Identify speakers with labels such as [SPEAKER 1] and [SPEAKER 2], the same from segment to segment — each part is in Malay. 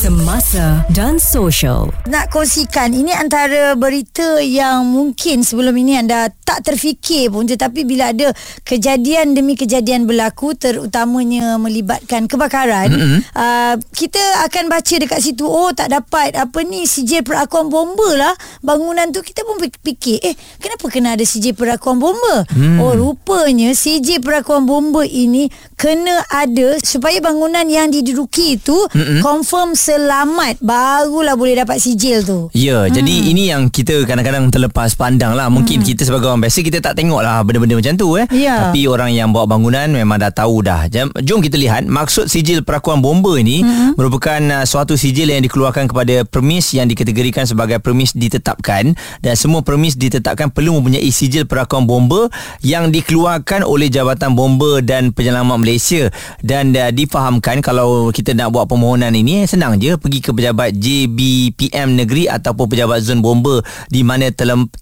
[SPEAKER 1] Semasa dan social.
[SPEAKER 2] Nak kongsikan ini antara berita yang mungkin sebelum ini anda tak terfikir pun tetapi bila ada kejadian demi kejadian berlaku terutamanya melibatkan kebakaran mm-hmm. uh, kita akan baca dekat situ oh tak dapat apa ni sijil perakuan bomba lah bangunan tu kita pun fikir eh kenapa kena ada sijil perakuan bomba mm. oh rupanya sijil perakuan bomba ini kena ada supaya bangunan yang diduduki itu mm-hmm. confirm selamat barulah boleh dapat sijil tu
[SPEAKER 3] ya mm. jadi ini yang kita kadang-kadang terlepas pandang lah mungkin mm. kita sebagai orang biasa kita tak tengok lah benda-benda macam tu eh.
[SPEAKER 2] Ya.
[SPEAKER 3] Tapi orang yang bawa bangunan memang dah tahu dah. Jom kita lihat maksud sijil perakuan bomba ini mm-hmm. merupakan uh, suatu sijil yang dikeluarkan kepada permis yang dikategorikan sebagai permis ditetapkan dan semua permis ditetapkan perlu mempunyai sijil perakuan bomba yang dikeluarkan oleh Jabatan Bomba dan Penyelamat Malaysia dan uh, difahamkan kalau kita nak buat permohonan ini eh, senang je pergi ke pejabat JBPM negeri ataupun pejabat zon bomba di mana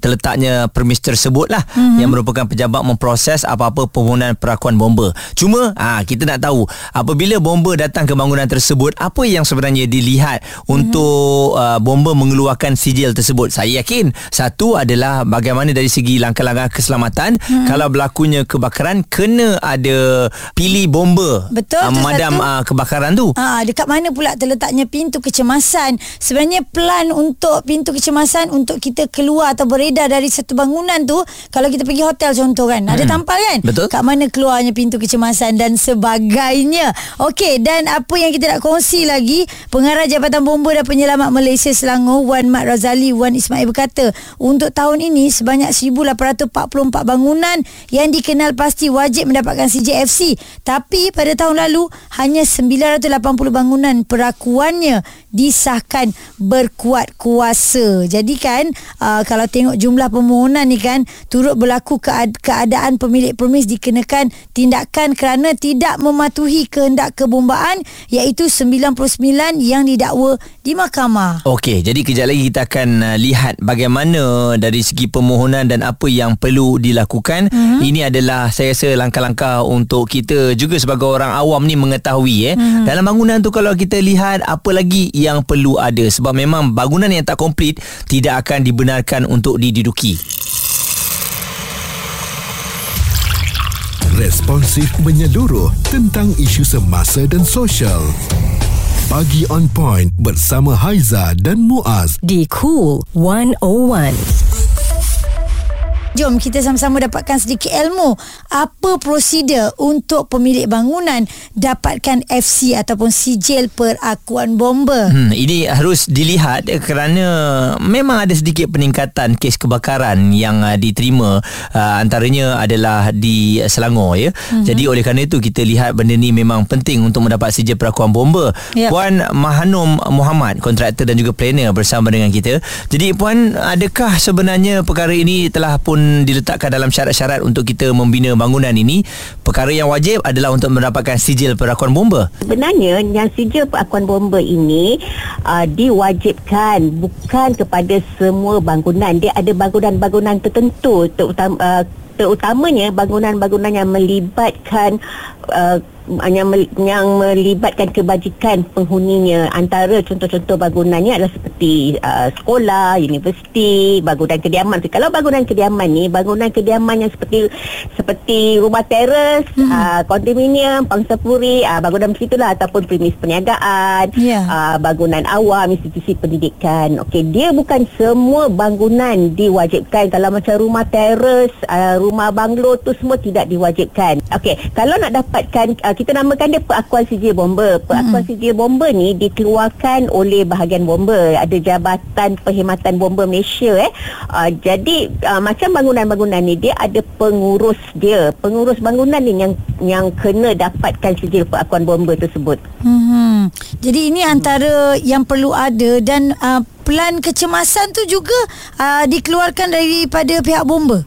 [SPEAKER 3] terletaknya permis tersebut lah mm-hmm. yang merupakan pejabat memproses apa-apa permohonan perakuan bomba. Cuma ah kita nak tahu apabila bomba datang ke bangunan tersebut apa yang sebenarnya dilihat mm-hmm. untuk uh, bomba mengeluarkan sijil tersebut. Saya yakin satu adalah bagaimana dari segi langkah-langkah keselamatan mm-hmm. kalau berlakunya kebakaran kena ada pilih bomba
[SPEAKER 2] Betul,
[SPEAKER 3] uh, memadam uh, kebakaran tu.
[SPEAKER 2] Ah dekat mana pula terletaknya pintu kecemasan? Sebenarnya plan untuk pintu kecemasan untuk kita keluar atau beredar dari satu bangunan tu kalau kita pergi hotel contoh kan hmm. ada tampal kan
[SPEAKER 3] betul
[SPEAKER 2] kat mana keluarnya pintu kecemasan dan sebagainya okey dan apa yang kita nak kongsi lagi pengarah Jabatan Bomba dan Penyelamat Malaysia Selangor Wan Mat Razali Wan Ismail berkata untuk tahun ini sebanyak 1844 bangunan yang dikenal pasti wajib mendapatkan CJFC tapi pada tahun lalu hanya 980 bangunan perakuannya disahkan berkuat kuasa jadi kan uh, kalau tengok jumlah permohonan ni kan turut berlaku kead- keadaan pemilik permis dikenakan tindakan kerana tidak mematuhi kehendak kebombaan iaitu 99 yang didakwa di mahkamah.
[SPEAKER 3] Okey, jadi kejap lagi kita akan uh, lihat bagaimana dari segi permohonan dan apa yang perlu dilakukan. Mm-hmm. Ini adalah saya rasa langkah-langkah untuk kita juga sebagai orang awam ni mengetahui eh. Mm-hmm. Dalam bangunan tu kalau kita lihat apa lagi yang perlu ada sebab memang bangunan yang tak komplit tidak akan dibenarkan untuk diduduki.
[SPEAKER 4] responsif menyeluruh tentang isu semasa dan sosial. Pagi on point bersama Haiza dan Muaz
[SPEAKER 1] di Cool 101.
[SPEAKER 2] Jom kita sama-sama dapatkan sedikit ilmu apa prosedur untuk pemilik bangunan dapatkan FC ataupun sijil perakuan bomba.
[SPEAKER 3] Hmm, ini harus dilihat kerana memang ada sedikit peningkatan kes kebakaran yang uh, diterima uh, antaranya adalah di Selangor ya. Mm-hmm. Jadi oleh kerana itu kita lihat benda ni memang penting untuk mendapat sijil perakuan bomba. Yep. Puan Mahanum Muhammad kontraktor dan juga planner bersama dengan kita. Jadi puan adakah sebenarnya perkara ini telah pun diletakkan dalam syarat-syarat untuk kita membina bangunan ini perkara yang wajib adalah untuk mendapatkan sijil perakuan bomba.
[SPEAKER 5] Sebenarnya yang sijil perakuan bomba ini uh, diwajibkan bukan kepada semua bangunan. Dia ada bangunan-bangunan tertentu terutama uh, terutamanya bangunan-bangunan yang melibatkan uh, yang, yang melibatkan kebajikan penghuninya antara contoh-contoh bangunannya adalah seperti uh, sekolah, universiti, bangunan kediaman. Kalau bangunan kediaman ni, bangunan kediaman yang seperti seperti rumah teres, hmm. uh, kondominium, pangsapuri, uh, bangunan macam itulah ataupun premis perniagaan, yeah. uh, bangunan awam, institusi pendidikan. Okey, dia bukan semua bangunan diwajibkan. Kalau macam rumah teres, uh, rumah banglo tu semua tidak diwajibkan. Okey, kalau nak dapatkan uh, kita namakan dia perakuan sijil bomba. Perakuan hmm. sijil bomba ni dikeluarkan oleh bahagian bomba. Ada Jabatan Perkhidmatan Bomba Malaysia eh. Uh, jadi uh, macam bangunan-bangunan ni dia ada pengurus dia. Pengurus bangunan ni yang yang kena dapatkan sijil perakuan bomba tersebut.
[SPEAKER 2] Hmm. Jadi ini antara yang perlu ada dan uh, plan kecemasan tu juga uh, dikeluarkan daripada pihak bomba.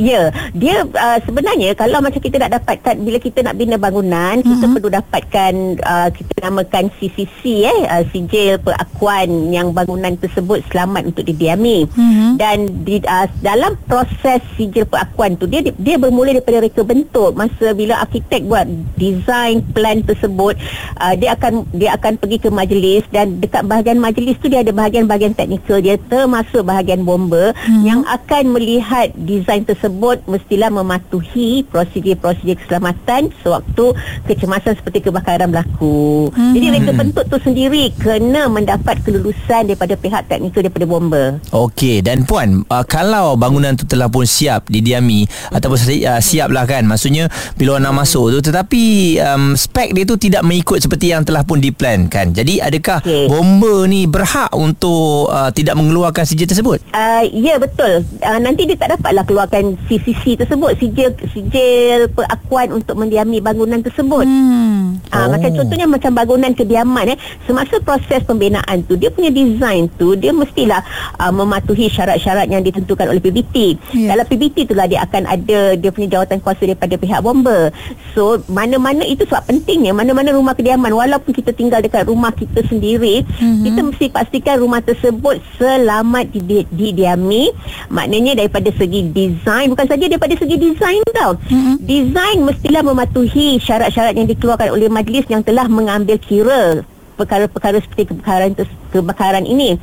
[SPEAKER 5] Ya, dia uh, sebenarnya kalau macam kita nak dapatkan bila kita nak bina bangunan, mm-hmm. kita perlu dapatkan uh, kita namakan CCC eh, uh, sijil pengakuan yang bangunan tersebut selamat untuk didiami. Mm-hmm. Dan di uh, dalam proses sijil pengakuan tu dia dia bermula daripada reka bentuk. Masa bila arkitek buat design plan tersebut, uh, dia akan dia akan pergi ke majlis dan dekat bahagian majlis tu dia ada bahagian-bahagian teknikal dia termasuk bahagian bomba mm-hmm. yang akan melihat design tersebut tersebut mestilah mematuhi prosedur-prosedur keselamatan sewaktu kecemasan seperti kebakaran berlaku. Hmm. Jadi reka bentuk tu sendiri kena mendapat kelulusan daripada pihak teknikal daripada bomba.
[SPEAKER 3] Okey dan puan uh, kalau bangunan tu telah pun siap didiami ataupun uh, siap lah kan maksudnya bila orang nak masuk tu tetapi um, spek dia tu tidak mengikut seperti yang telah pun diplan kan. Jadi adakah okay. bomba ni berhak untuk uh, tidak mengeluarkan sijil tersebut?
[SPEAKER 5] Uh, ya betul. Uh, nanti dia tak dapatlah keluarkan CCC tersebut sijil sijil pengakuan untuk mendiami bangunan tersebut. Hmm. Ah, oh. macam contohnya macam bangunan kediaman eh semasa proses pembinaan tu dia punya design tu dia mestilah uh, mematuhi syarat-syarat yang ditentukan oleh PBT. Yeah. Dalam PBT itulah dia akan ada dia punya jawatan kuasa daripada pihak bomba. So mana-mana itu sebab pentingnya mana-mana rumah kediaman walaupun kita tinggal dekat rumah kita sendiri mm-hmm. kita mesti pastikan rumah tersebut selamat didiami maknanya daripada segi design bukan saja daripada segi design tau. Mm-hmm. Design mestilah mematuhi syarat-syarat yang dikeluarkan oleh majlis yang telah mengambil kira perkara-perkara seperti kebakaran kebakaran ini.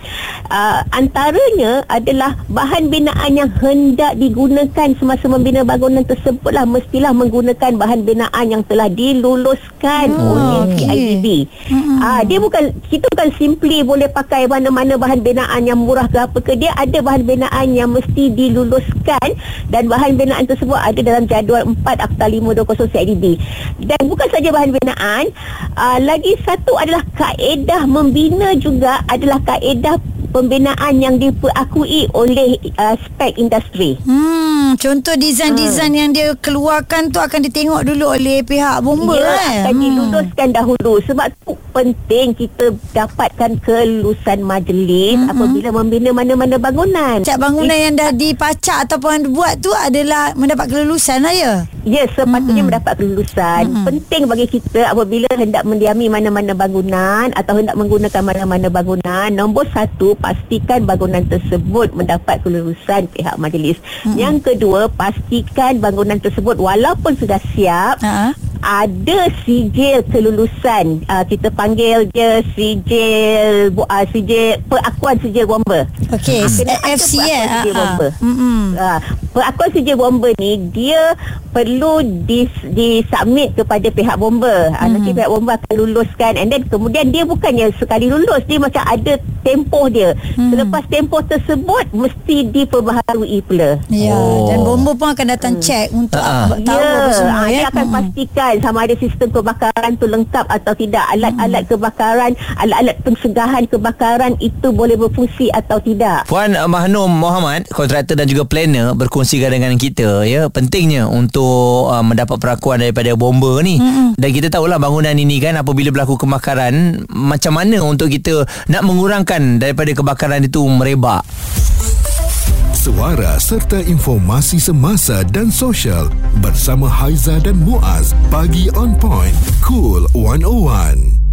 [SPEAKER 5] Uh, antaranya adalah bahan binaan yang hendak digunakan semasa membina bangunan tersebutlah mestilah menggunakan bahan binaan yang telah diluluskan hmm, oleh okay. PIDB. Hmm. Uh, dia bukan kita bukan simply boleh pakai mana-mana bahan binaan yang murah ke apa ke dia ada bahan binaan yang mesti diluluskan dan bahan binaan tersebut ada dalam jadual 4 Akta 520 CIDB. Dan bukan saja bahan binaan, uh, lagi satu adalah kaedah membina juga adalah kaedah pembinaan yang diakui oleh uh, spek industri.
[SPEAKER 2] Hmm, contoh desain-desain hmm. yang dia keluarkan tu akan ditengok dulu oleh pihak bomba ya,
[SPEAKER 5] eh. akan hmm. diluluskan dahulu sebab tu penting kita dapatkan kelulusan majlis hmm. apabila membina mana-mana bangunan.
[SPEAKER 2] Cak bangunan It, yang dah dipacak ataupun dibuat tu adalah mendapat kelulusan lah ya?
[SPEAKER 5] Ya, sepatutnya hmm. mendapat kelulusan. Hmm. Penting bagi kita apabila hendak mendiami mana-mana bangunan atau hendak menggunakan mana-mana bangunan, nombor satu pastikan bangunan tersebut mendapat kelulusan pihak majlis. Hmm. Yang kedua, pastikan bangunan tersebut walaupun sudah siap, ha? ada sijil kelulusan. Uh, kita panggil dia sijil uh, sijil pengakuan sijil bomba.
[SPEAKER 2] Okey, uh, FC ya.
[SPEAKER 5] Uh, pengakuan sijil bomba ni dia perlu dis, disubmit kepada pihak bomba. Uh, nanti pihak bomba akan luluskan and then kemudian dia bukannya sekali lulus dia macam ada tempoh dia. Hmm. Selepas tempoh tersebut mesti diperbaharui pula.
[SPEAKER 2] Ya, oh. dan bomba pun akan datang hmm. check untuk uh-huh. tahu
[SPEAKER 5] ya,
[SPEAKER 2] apa semua
[SPEAKER 5] ya. Dia akan hmm. pastikan sama ada sistem kebakaran tu lengkap atau tidak. Alat-alat hmm. kebakaran, alat-alat pencegahan kebakaran itu boleh berfungsi atau tidak.
[SPEAKER 3] Puan Mahnum Muhammad, kontraktor dan juga planner berkongsikan dengan kita ya, pentingnya untuk uh, mendapat perakuan daripada bomba ni. Hmm. Dan kita tahulah bangunan ini kan apabila berlaku kebakaran macam mana untuk kita nak mengurangkan daripada kebakaran itu merebak.
[SPEAKER 4] Suara serta informasi semasa dan sosial bersama Haiza dan Muaz pagi on point cool 101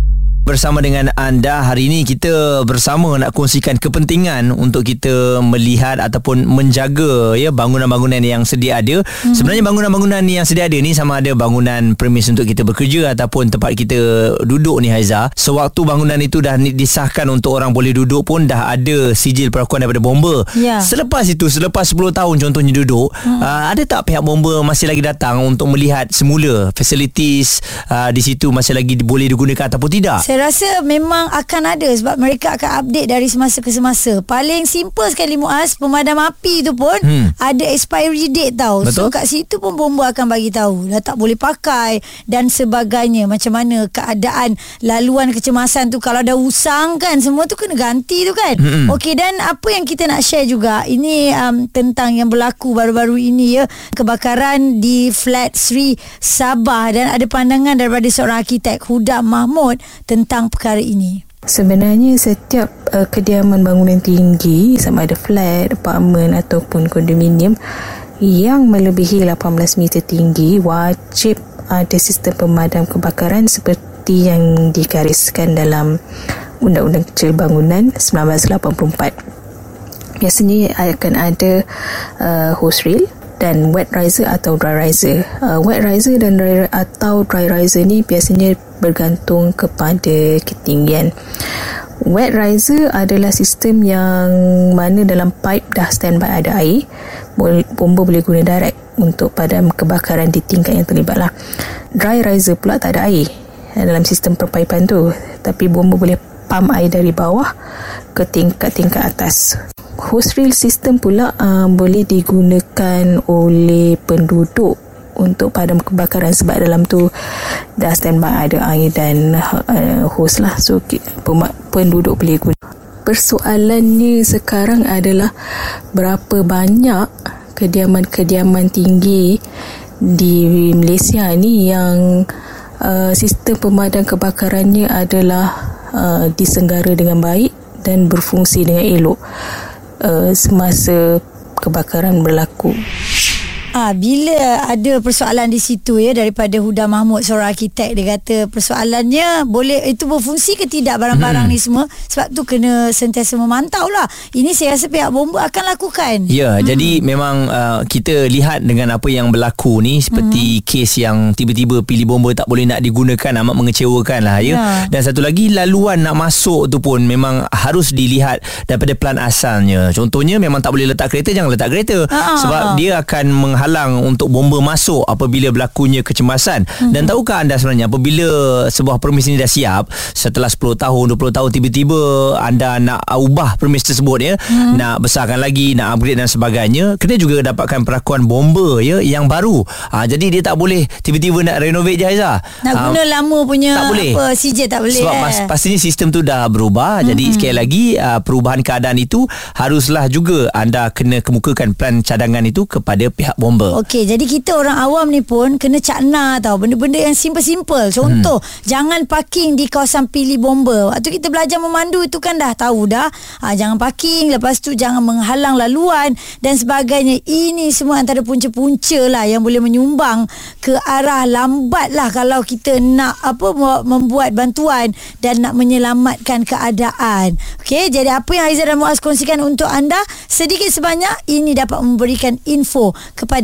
[SPEAKER 3] bersama dengan anda hari ini kita bersama nak kongsikan kepentingan untuk kita melihat ataupun menjaga ya bangunan-bangunan yang sedia ada. Hmm. Sebenarnya bangunan-bangunan yang sedia ada ni sama ada bangunan premis untuk kita bekerja ataupun tempat kita duduk ni Haiza. Sewaktu bangunan itu dah disahkan untuk orang boleh duduk pun dah ada sijil perakuan daripada bomba. Ya. Selepas itu selepas 10 tahun contohnya duduk, hmm. uh, ada tak pihak bomba masih lagi datang untuk melihat semula facilities uh, di situ masih lagi boleh digunakan ataupun tidak?
[SPEAKER 2] Saya rasa memang akan ada sebab mereka akan update dari semasa ke semasa. Paling simple sekali Muaz, pemadam api tu pun hmm. ada expiry date tau. Betul? So kat situ pun bomba akan bagi tahu dah tak boleh pakai dan sebagainya. Macam mana keadaan laluan kecemasan tu kalau dah usang kan semua tu kena ganti tu kan. Hmm. Okey dan apa yang kita nak share juga ini um, tentang yang berlaku baru-baru ini ya kebakaran di flat Sri Sabah dan ada pandangan daripada seorang arkitek Huda Mahmud tentang tentang perkara ini?
[SPEAKER 6] Sebenarnya setiap uh, kediaman bangunan tinggi sama ada flat, apartment ataupun kondominium yang melebihi 18 meter tinggi wajib ada sistem pemadam kebakaran seperti yang digariskan dalam Undang-Undang Kecil Bangunan 1984. Biasanya akan ada uh, hose reel dan wet riser atau dry riser. Uh, wet riser dan dry atau dry riser ni biasanya bergantung kepada ketinggian. Wet riser adalah sistem yang mana dalam pipe dah standby ada air. Bomba boleh guna direct untuk padam kebakaran di tingkat yang terlibat lah. Dry riser pula tak ada air dalam sistem perpaipan tu. Tapi bomba boleh pump air dari bawah ke tingkat-tingkat atas. Hose reel system pula uh, boleh digunakan oleh penduduk untuk padam kebakaran sebab dalam tu dah standby ada air dan uh, hose lah so penduduk boleh guna persoalannya sekarang adalah berapa banyak kediaman-kediaman tinggi di Malaysia ni yang uh, sistem pemadam kebakarannya adalah uh, disenggara dengan baik dan berfungsi dengan elok uh, semasa kebakaran berlaku.
[SPEAKER 2] Ah bila ada persoalan di situ ya daripada Huda Mahmud seorang arkitek dia kata persoalannya boleh itu berfungsi ke tidak barang-barang hmm. ni semua sebab tu kena sentiasa memantau lah ini saya rasa pihak bomba akan lakukan
[SPEAKER 3] ya hmm. jadi memang uh, kita lihat dengan apa yang berlaku ni seperti hmm. kes yang tiba-tiba pilih bomba tak boleh nak digunakan amat mengecewakan lah ya. ya dan satu lagi laluan nak masuk tu pun memang harus dilihat daripada plan asalnya contohnya memang tak boleh letak kereta jangan letak kereta Ha-ha. sebab dia akan menghalang menghalang untuk bomba masuk apabila berlakunya kecemasan mm-hmm. dan tahukah anda sebenarnya apabila sebuah permis ini dah siap setelah 10 tahun 20 tahun tiba-tiba anda nak ubah permis tersebut ya mm-hmm. nak besarkan lagi nak upgrade dan sebagainya kena juga dapatkan perakuan bomba ya yang baru ha, jadi dia tak boleh tiba-tiba nak renovate je Aizah
[SPEAKER 2] nak ha, guna lama punya
[SPEAKER 3] tak boleh.
[SPEAKER 2] apa CJ tak boleh
[SPEAKER 3] sebab eh. pastinya sistem tu dah berubah mm-hmm. jadi sekali lagi uh, perubahan keadaan itu haruslah juga anda kena kemukakan plan cadangan itu kepada pihak bomba bomba.
[SPEAKER 2] Okey, jadi kita orang awam ni pun kena cakna tau. Benda-benda yang simple-simple. Contoh, hmm. jangan parking di kawasan pilih bomba. Waktu kita belajar memandu itu kan dah tahu dah. Ha, jangan parking, lepas tu jangan menghalang laluan dan sebagainya. Ini semua antara punca-punca lah yang boleh menyumbang ke arah lambat lah kalau kita nak apa membuat bantuan dan nak menyelamatkan keadaan. Okey, jadi apa yang Aizah dan Muaz kongsikan untuk anda sedikit sebanyak ini dapat memberikan info kepada